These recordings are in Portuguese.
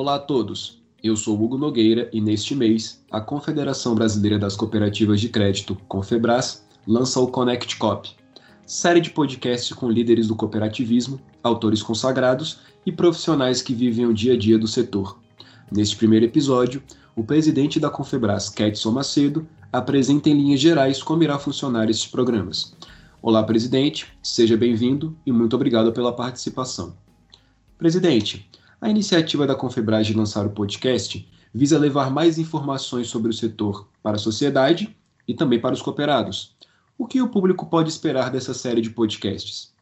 Olá a todos, eu sou Hugo Nogueira e neste mês, a Confederação Brasileira das Cooperativas de Crédito, Confebras, lança o Connect Cop, série de podcasts com líderes do cooperativismo, autores consagrados e profissionais que vivem o dia a dia do setor. Neste primeiro episódio, o presidente da Confebras, Ketson Macedo, apresenta em linhas gerais como irá funcionar esses programas. Olá, presidente, seja bem-vindo e muito obrigado pela participação. Presidente, a iniciativa da Confebras de lançar o podcast visa levar mais informações sobre o setor para a sociedade e também para os cooperados. O que o público pode esperar dessa série de podcasts?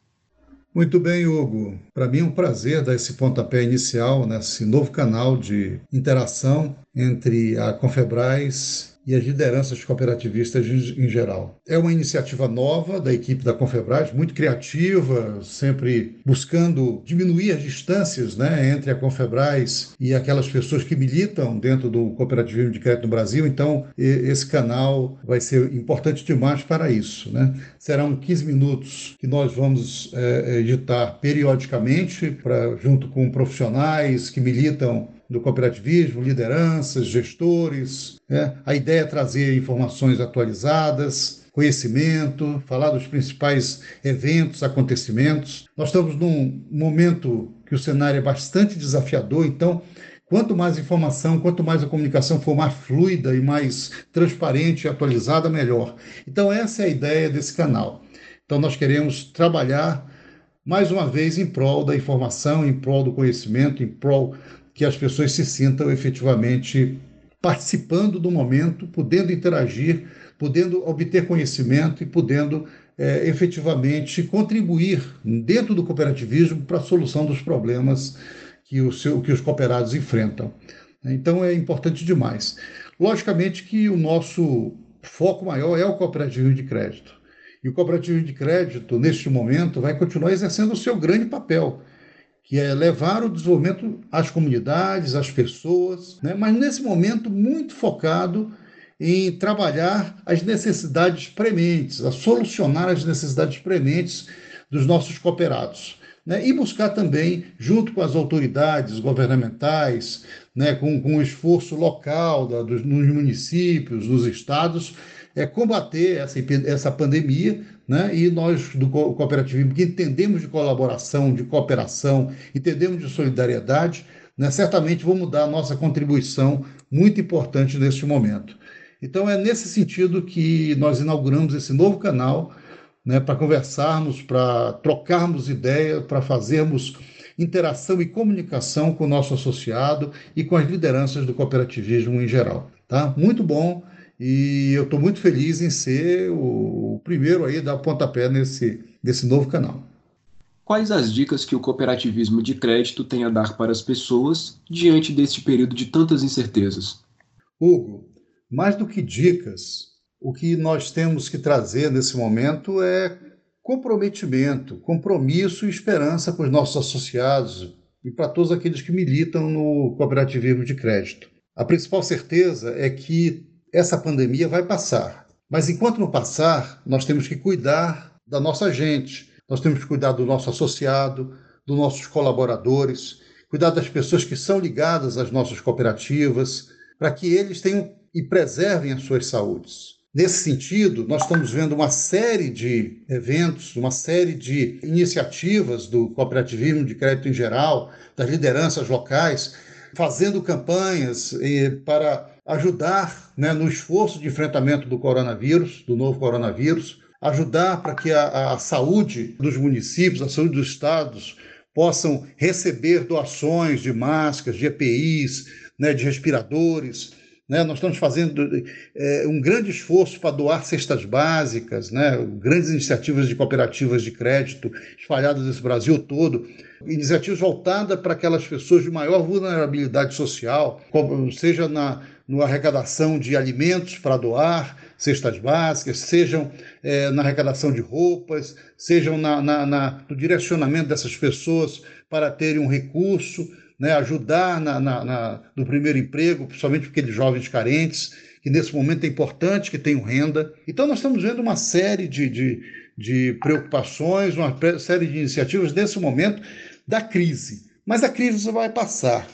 Muito bem, Hugo. Para mim é um prazer dar esse pontapé inicial nesse novo canal de interação entre a Confebras e as lideranças cooperativistas em geral. É uma iniciativa nova da equipe da Confebras, muito criativa, sempre buscando diminuir as distâncias né, entre a Confebras e aquelas pessoas que militam dentro do cooperativismo de crédito no Brasil. Então, esse canal vai ser importante demais para isso. Né? Serão 15 minutos que nós vamos é, editar periodicamente, pra, junto com profissionais que militam do cooperativismo, lideranças, gestores. Né? A ideia é trazer informações atualizadas, conhecimento, falar dos principais eventos, acontecimentos. Nós estamos num momento que o cenário é bastante desafiador, então Quanto mais informação, quanto mais a comunicação for mais fluida e mais transparente e atualizada, melhor. Então, essa é a ideia desse canal. Então, nós queremos trabalhar mais uma vez em prol da informação, em prol do conhecimento, em prol que as pessoas se sintam efetivamente participando do momento, podendo interagir, podendo obter conhecimento e podendo é, efetivamente contribuir dentro do cooperativismo para a solução dos problemas que, o seu, que os cooperados enfrentam. Então é importante demais. Logicamente que o nosso foco maior é o cooperativismo de crédito. E o cooperativismo de crédito, neste momento, vai continuar exercendo o seu grande papel que é levar o desenvolvimento às comunidades, às pessoas, né? mas nesse momento muito focado em trabalhar as necessidades prementes, a solucionar as necessidades prementes dos nossos cooperados. Né? E buscar também, junto com as autoridades governamentais, né? com, com o esforço local da, dos, nos municípios, nos estados, é combater essa, essa pandemia, né? e nós do cooperativismo, que entendemos de colaboração, de cooperação, entendemos de solidariedade, né? certamente vamos dar a nossa contribuição muito importante neste momento. Então, é nesse sentido que nós inauguramos esse novo canal né, para conversarmos, para trocarmos ideia, para fazermos interação e comunicação com o nosso associado e com as lideranças do cooperativismo em geral. Tá? Muito bom e eu estou muito feliz em ser o, primeiro aí a dar pontapé nesse, nesse novo canal. Quais as dicas que o cooperativismo de crédito tem a dar para as pessoas diante deste período de tantas incertezas? Hugo, mais do que dicas, o que nós temos que trazer nesse momento é comprometimento, compromisso e esperança com os nossos associados e para todos aqueles que militam no cooperativismo de crédito. A principal certeza é que essa pandemia vai passar. Mas enquanto não passar, nós temos que cuidar da nossa gente, nós temos que cuidar do nosso associado, dos nossos colaboradores, cuidar das pessoas que são ligadas às nossas cooperativas, para que eles tenham e preservem as suas saúdes. Nesse sentido, nós estamos vendo uma série de eventos, uma série de iniciativas do cooperativismo de crédito em geral, das lideranças locais, fazendo campanhas eh, para ajudar né, no esforço de enfrentamento do coronavírus, do novo coronavírus, ajudar para que a, a saúde dos municípios, a saúde dos estados possam receber doações de máscaras, de EPIs, né, de respiradores. Né? Nós estamos fazendo é, um grande esforço para doar cestas básicas, né? grandes iniciativas de cooperativas de crédito espalhadas nesse Brasil todo, iniciativas voltadas para aquelas pessoas de maior vulnerabilidade social, seja na, na arrecadação de alimentos para doar, cestas básicas, sejam é, na arrecadação de roupas, sejam na, na, na, no direcionamento dessas pessoas para terem um recurso né, ajudar na, na, no primeiro emprego, principalmente aqueles jovens carentes, que nesse momento é importante que tenham renda. Então, nós estamos vendo uma série de, de, de preocupações, uma série de iniciativas nesse momento da crise. Mas a crise vai passar.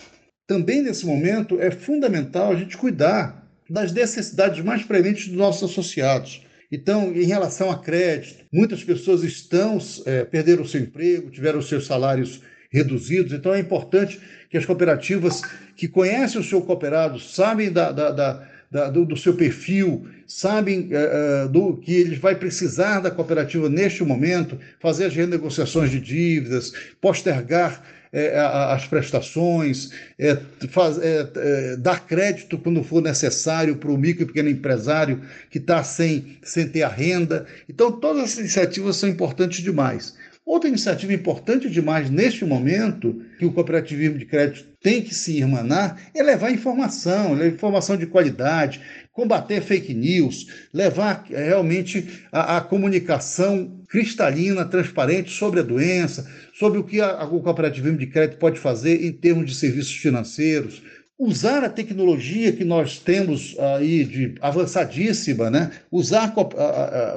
Também nesse momento é fundamental a gente cuidar das necessidades mais premente dos nossos associados. Então, em relação a crédito, muitas pessoas estão é, perderam o seu emprego, tiveram os seus salários reduzidos. Então, é importante que as cooperativas que conhecem o seu cooperado, sabem da, da, da, da do, do, seu perfil, sabem uh, do que ele vai precisar da cooperativa neste momento, fazer as renegociações de dívidas, postergar é, as prestações, é, faz, é, é, dar crédito quando for necessário para o micro e pequeno empresário que está sem, sem ter a renda. Então, todas essas iniciativas são importantes demais. Outra iniciativa importante demais neste momento, que o cooperativismo de crédito tem que se irmanar, é levar informação, levar informação de qualidade, combater fake news, levar eh, realmente a, a comunicação cristalina, transparente sobre a doença, sobre o que a, o cooperativismo de crédito pode fazer em termos de serviços financeiros, usar a tecnologia que nós temos aí de avançadíssima, né? usar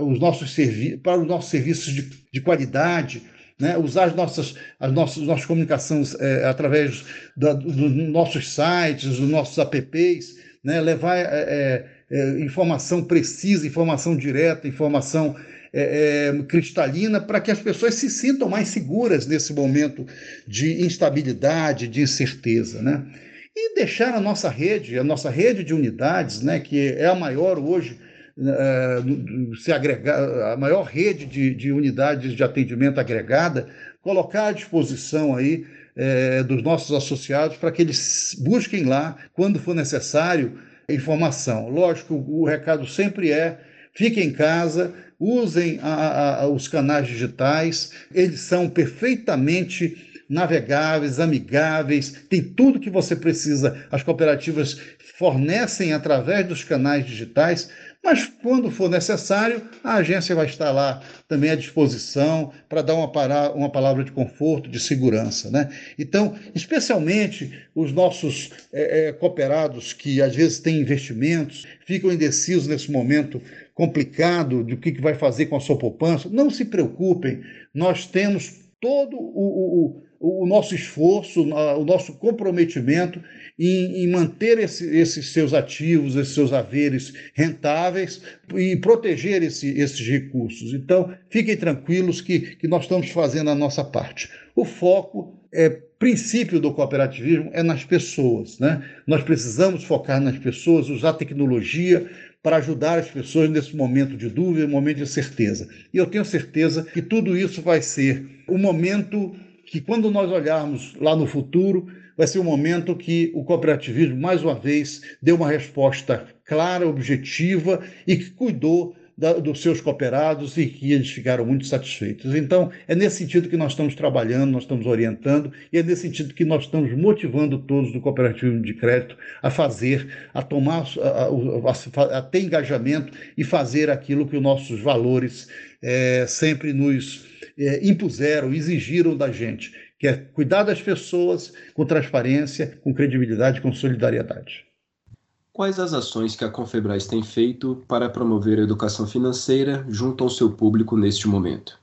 os nossos para os nossos serviços de, de qualidade, né? usar as nossas, as nossas, nossas comunicações é, através dos nossos sites, dos nossos apps, né? levar é, é, é, informação precisa, informação direta, informação é, é, cristalina para que as pessoas se sintam mais seguras nesse momento de instabilidade, de incerteza. Né? e deixar a nossa rede, a nossa rede de unidades, né, que é a maior hoje, é, se agregar, a maior rede de, de, unidades de atendimento agregada, colocar à disposição aí é, dos nossos associados para que eles busquem lá, quando for necessário, informação. Lógico, o recado sempre é fiquem em casa, usem a, a, os canais digitais, eles são perfeitamente navegáveis, amigáveis, tem tudo que você precisa. As cooperativas fornecem através dos canais digitais, mas quando for necessário, a agência vai estar lá também à disposição para dar uma, para, uma palavra de conforto, de segurança. Né? Então, especialmente os nossos é, é, cooperados que às vezes têm investimentos, ficam indecisos nesse momento complicado de o que, que vai fazer com a sua poupança, não se preocupem, nós temos todo o, o, o nosso esforço, o nosso comprometimento em, em manter esse, esses seus ativos, esses seus haveres rentáveis e proteger esse, esses recursos. Então, fiquem tranquilos que, que nós estamos fazendo a nossa parte. O foco é princípio do cooperativismo é nas pessoas, né? Nós precisamos focar nas pessoas, usar tecnologia para ajudar as pessoas nesse momento de dúvida, momento de certeza. E eu tenho certeza que tudo isso vai ser o momento que, quando nós olharmos lá no futuro, vai ser o momento que o cooperativismo, mais uma vez, deu uma resposta clara, objetiva e que cuidou da, dos seus cooperados e que eles ficaram muito satisfeitos. Então, é nesse sentido que nós estamos trabalhando, nós estamos orientando, e é nesse sentido que nós estamos motivando todos do cooperativismo de crédito a fazer, a tomar, a, a, a ter engajamento e fazer aquilo que os nossos valores é, sempre nos é, impuseram, exigiram da gente, que é cuidar das pessoas com transparência, com credibilidade, com solidariedade. Quais as ações que a Confebras tem feito para promover a educação financeira junto ao seu público neste momento?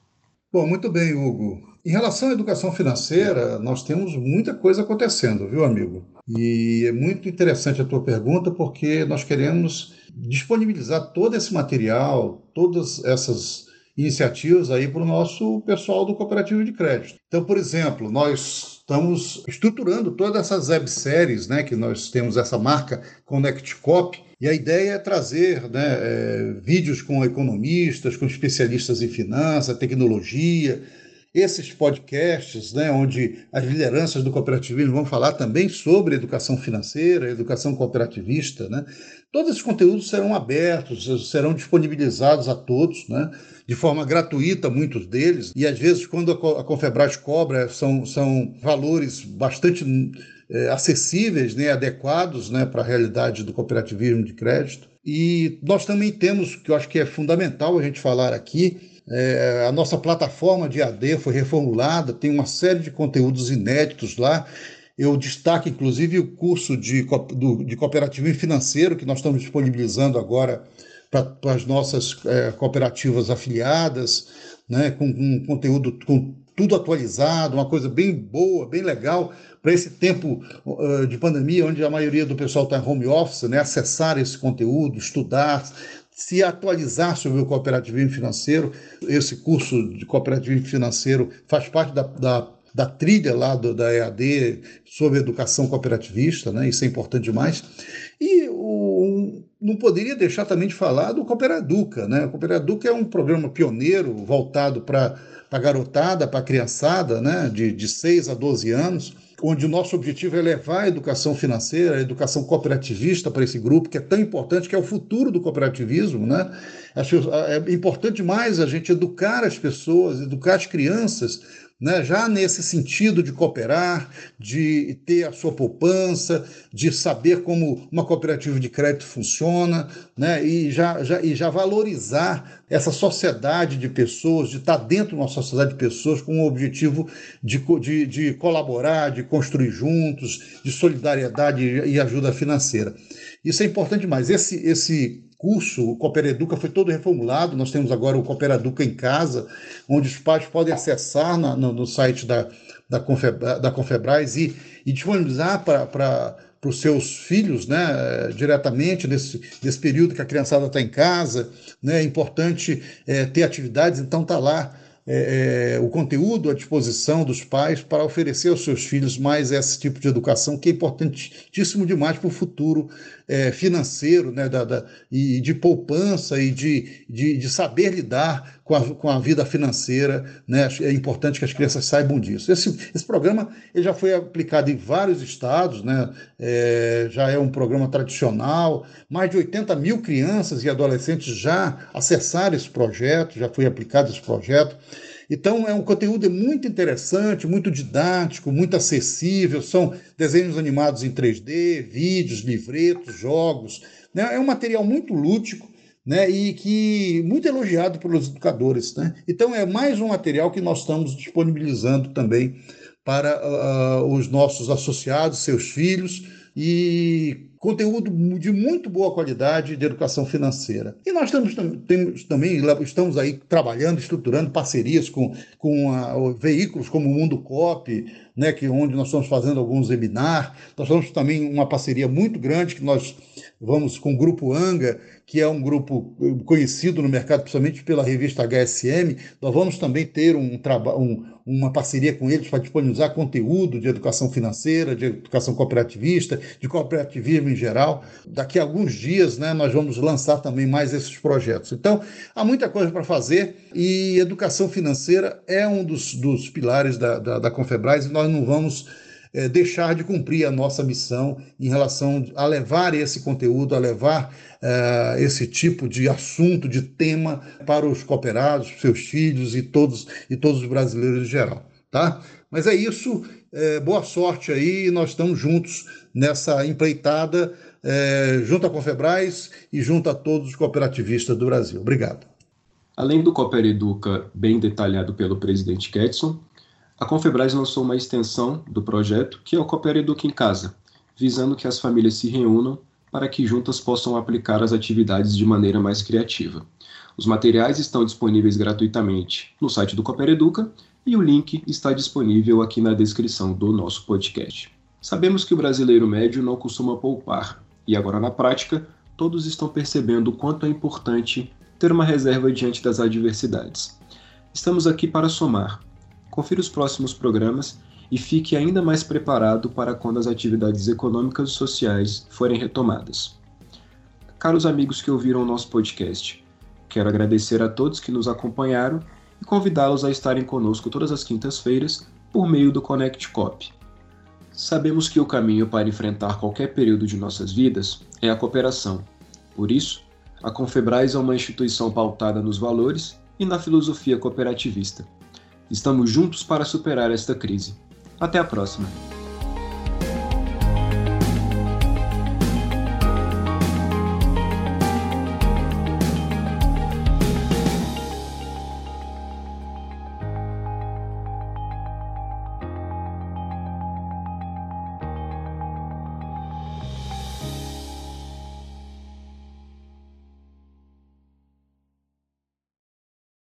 Bom, muito bem, Hugo. Em relação à educação financeira, nós temos muita coisa acontecendo, viu, amigo? E é muito interessante a tua pergunta, porque nós queremos disponibilizar todo esse material, todas essas iniciativas aí para o nosso pessoal do cooperativo de crédito. Então, por exemplo, nós estamos estruturando todas essas webséries, né, que nós temos essa marca Connect Cop, e a ideia é trazer né, é, vídeos com economistas, com especialistas em finanças, tecnologia, esses podcasts, né, onde as lideranças do cooperativismo vão falar também sobre educação financeira, educação cooperativista, né? Todos esses conteúdos serão abertos, serão disponibilizados a todos, né? de forma gratuita, muitos deles, e às vezes, quando a Confebras cobra, são, são valores bastante é, acessíveis, né, adequados né, para a realidade do cooperativismo de crédito. E nós também temos, que eu acho que é fundamental a gente falar aqui, é, a nossa plataforma de AD foi reformulada, tem uma série de conteúdos inéditos lá. Eu destaco, inclusive, o curso de, do, de cooperativismo financeiro que nós estamos disponibilizando agora para as nossas é, cooperativas afiliadas, né, com, com conteúdo com tudo atualizado, uma coisa bem boa, bem legal para esse tempo uh, de pandemia, onde a maioria do pessoal está em home office, né? acessar esse conteúdo, estudar, se atualizar sobre o cooperativismo financeiro. Esse curso de cooperativismo financeiro faz parte da, da, da trilha lá do, da EAD sobre educação cooperativista, né? isso é importante demais. E o, não poderia deixar também de falar do Cooperaduca. Né? O Cooperaduca é um programa pioneiro voltado para a garotada, para a criançada, né? de, de 6 a 12 anos, onde o nosso objetivo é levar a educação financeira, a educação cooperativista para esse grupo, que é tão importante, que é o futuro do cooperativismo. Né? É importante mais a gente educar as pessoas, educar as crianças né, já nesse sentido de cooperar, de ter a sua poupança, de saber como uma cooperativa de crédito funciona, né, e, já, já, e já valorizar essa sociedade de pessoas, de estar dentro de uma sociedade de pessoas com o objetivo de, de, de colaborar, de construir juntos, de solidariedade e ajuda financeira. Isso é importante demais. Esse, esse curso, o Cooper Educa foi todo reformulado. Nós temos agora o Cooper Educa em casa, onde os pais podem acessar na, no, no, site da, da, Confebra, da Confebras e, e disponibilizar para os seus filhos, né, diretamente nesse, nesse período que a criançada está em casa. Né, é importante é, ter atividades, então está lá é, é, o conteúdo à disposição dos pais para oferecer aos seus filhos mais esse tipo de educação, que é importantíssimo demais para o futuro é, financeiro né, da, da, e de poupança e de, de, de saber lidar com a, com a vida financeira. Né? É importante que as crianças saibam disso. Esse, esse programa ele já foi aplicado em vários estados, né? É, já é um programa tradicional. Mais de 80 mil crianças e adolescentes já acessaram esse projeto, já foi aplicado esse projeto. Então, é um conteúdo muito interessante, muito didático, muito acessível. São desenhos animados em 3D, vídeos, livretos, jogos. Né? É um material muito lúdico né? e que muito elogiado pelos educadores. Né? Então, é mais um material que nós estamos disponibilizando também para uh, os nossos associados, seus filhos, e conteúdo de muito boa qualidade de educação financeira. E nós estamos, temos, também estamos aí trabalhando, estruturando parcerias com, com a, veículos como o Mundo Cop, né, que onde nós estamos fazendo alguns webinar. Nós temos também uma parceria muito grande que nós vamos com o Grupo Anga, que é um grupo conhecido no mercado, principalmente pela revista HSM. Nós vamos também ter um, um, uma parceria com eles para disponibilizar conteúdo de educação financeira, de educação cooperativista, de cooperativismo em geral. Daqui a alguns dias né, nós vamos lançar também mais esses projetos. Então, há muita coisa para fazer e educação financeira é um dos, dos pilares da, da, da Confebras e nós não vamos é, deixar de cumprir a nossa missão em relação a levar esse conteúdo, a levar é, esse tipo de assunto, de tema para os cooperados, seus filhos e todos, e todos os brasileiros em geral. Tá? Mas é isso, é, boa sorte aí, nós estamos juntos nessa empreitada, é, junto à Confebras e junto a todos os cooperativistas do Brasil. Obrigado. Além do Cooper Educa, bem detalhado pelo presidente Ketson, a Confebras lançou uma extensão do projeto, que é o Coopera Educa em Casa, visando que as famílias se reúnam para que juntas possam aplicar as atividades de maneira mais criativa. Os materiais estão disponíveis gratuitamente no site do Cooper Educa e o link está disponível aqui na descrição do nosso podcast. Sabemos que o brasileiro médio não costuma poupar, e agora na prática, todos estão percebendo o quanto é importante ter uma reserva diante das adversidades. Estamos aqui para somar, confira os próximos programas e fique ainda mais preparado para quando as atividades econômicas e sociais forem retomadas. Caros amigos que ouviram o nosso podcast, quero agradecer a todos que nos acompanharam e convidá-los a estarem conosco todas as quintas-feiras por meio do Connect Cop. Sabemos que o caminho para enfrentar qualquer período de nossas vidas é a cooperação. Por isso, a Confebras é uma instituição pautada nos valores e na filosofia cooperativista. Estamos juntos para superar esta crise. Até a próxima!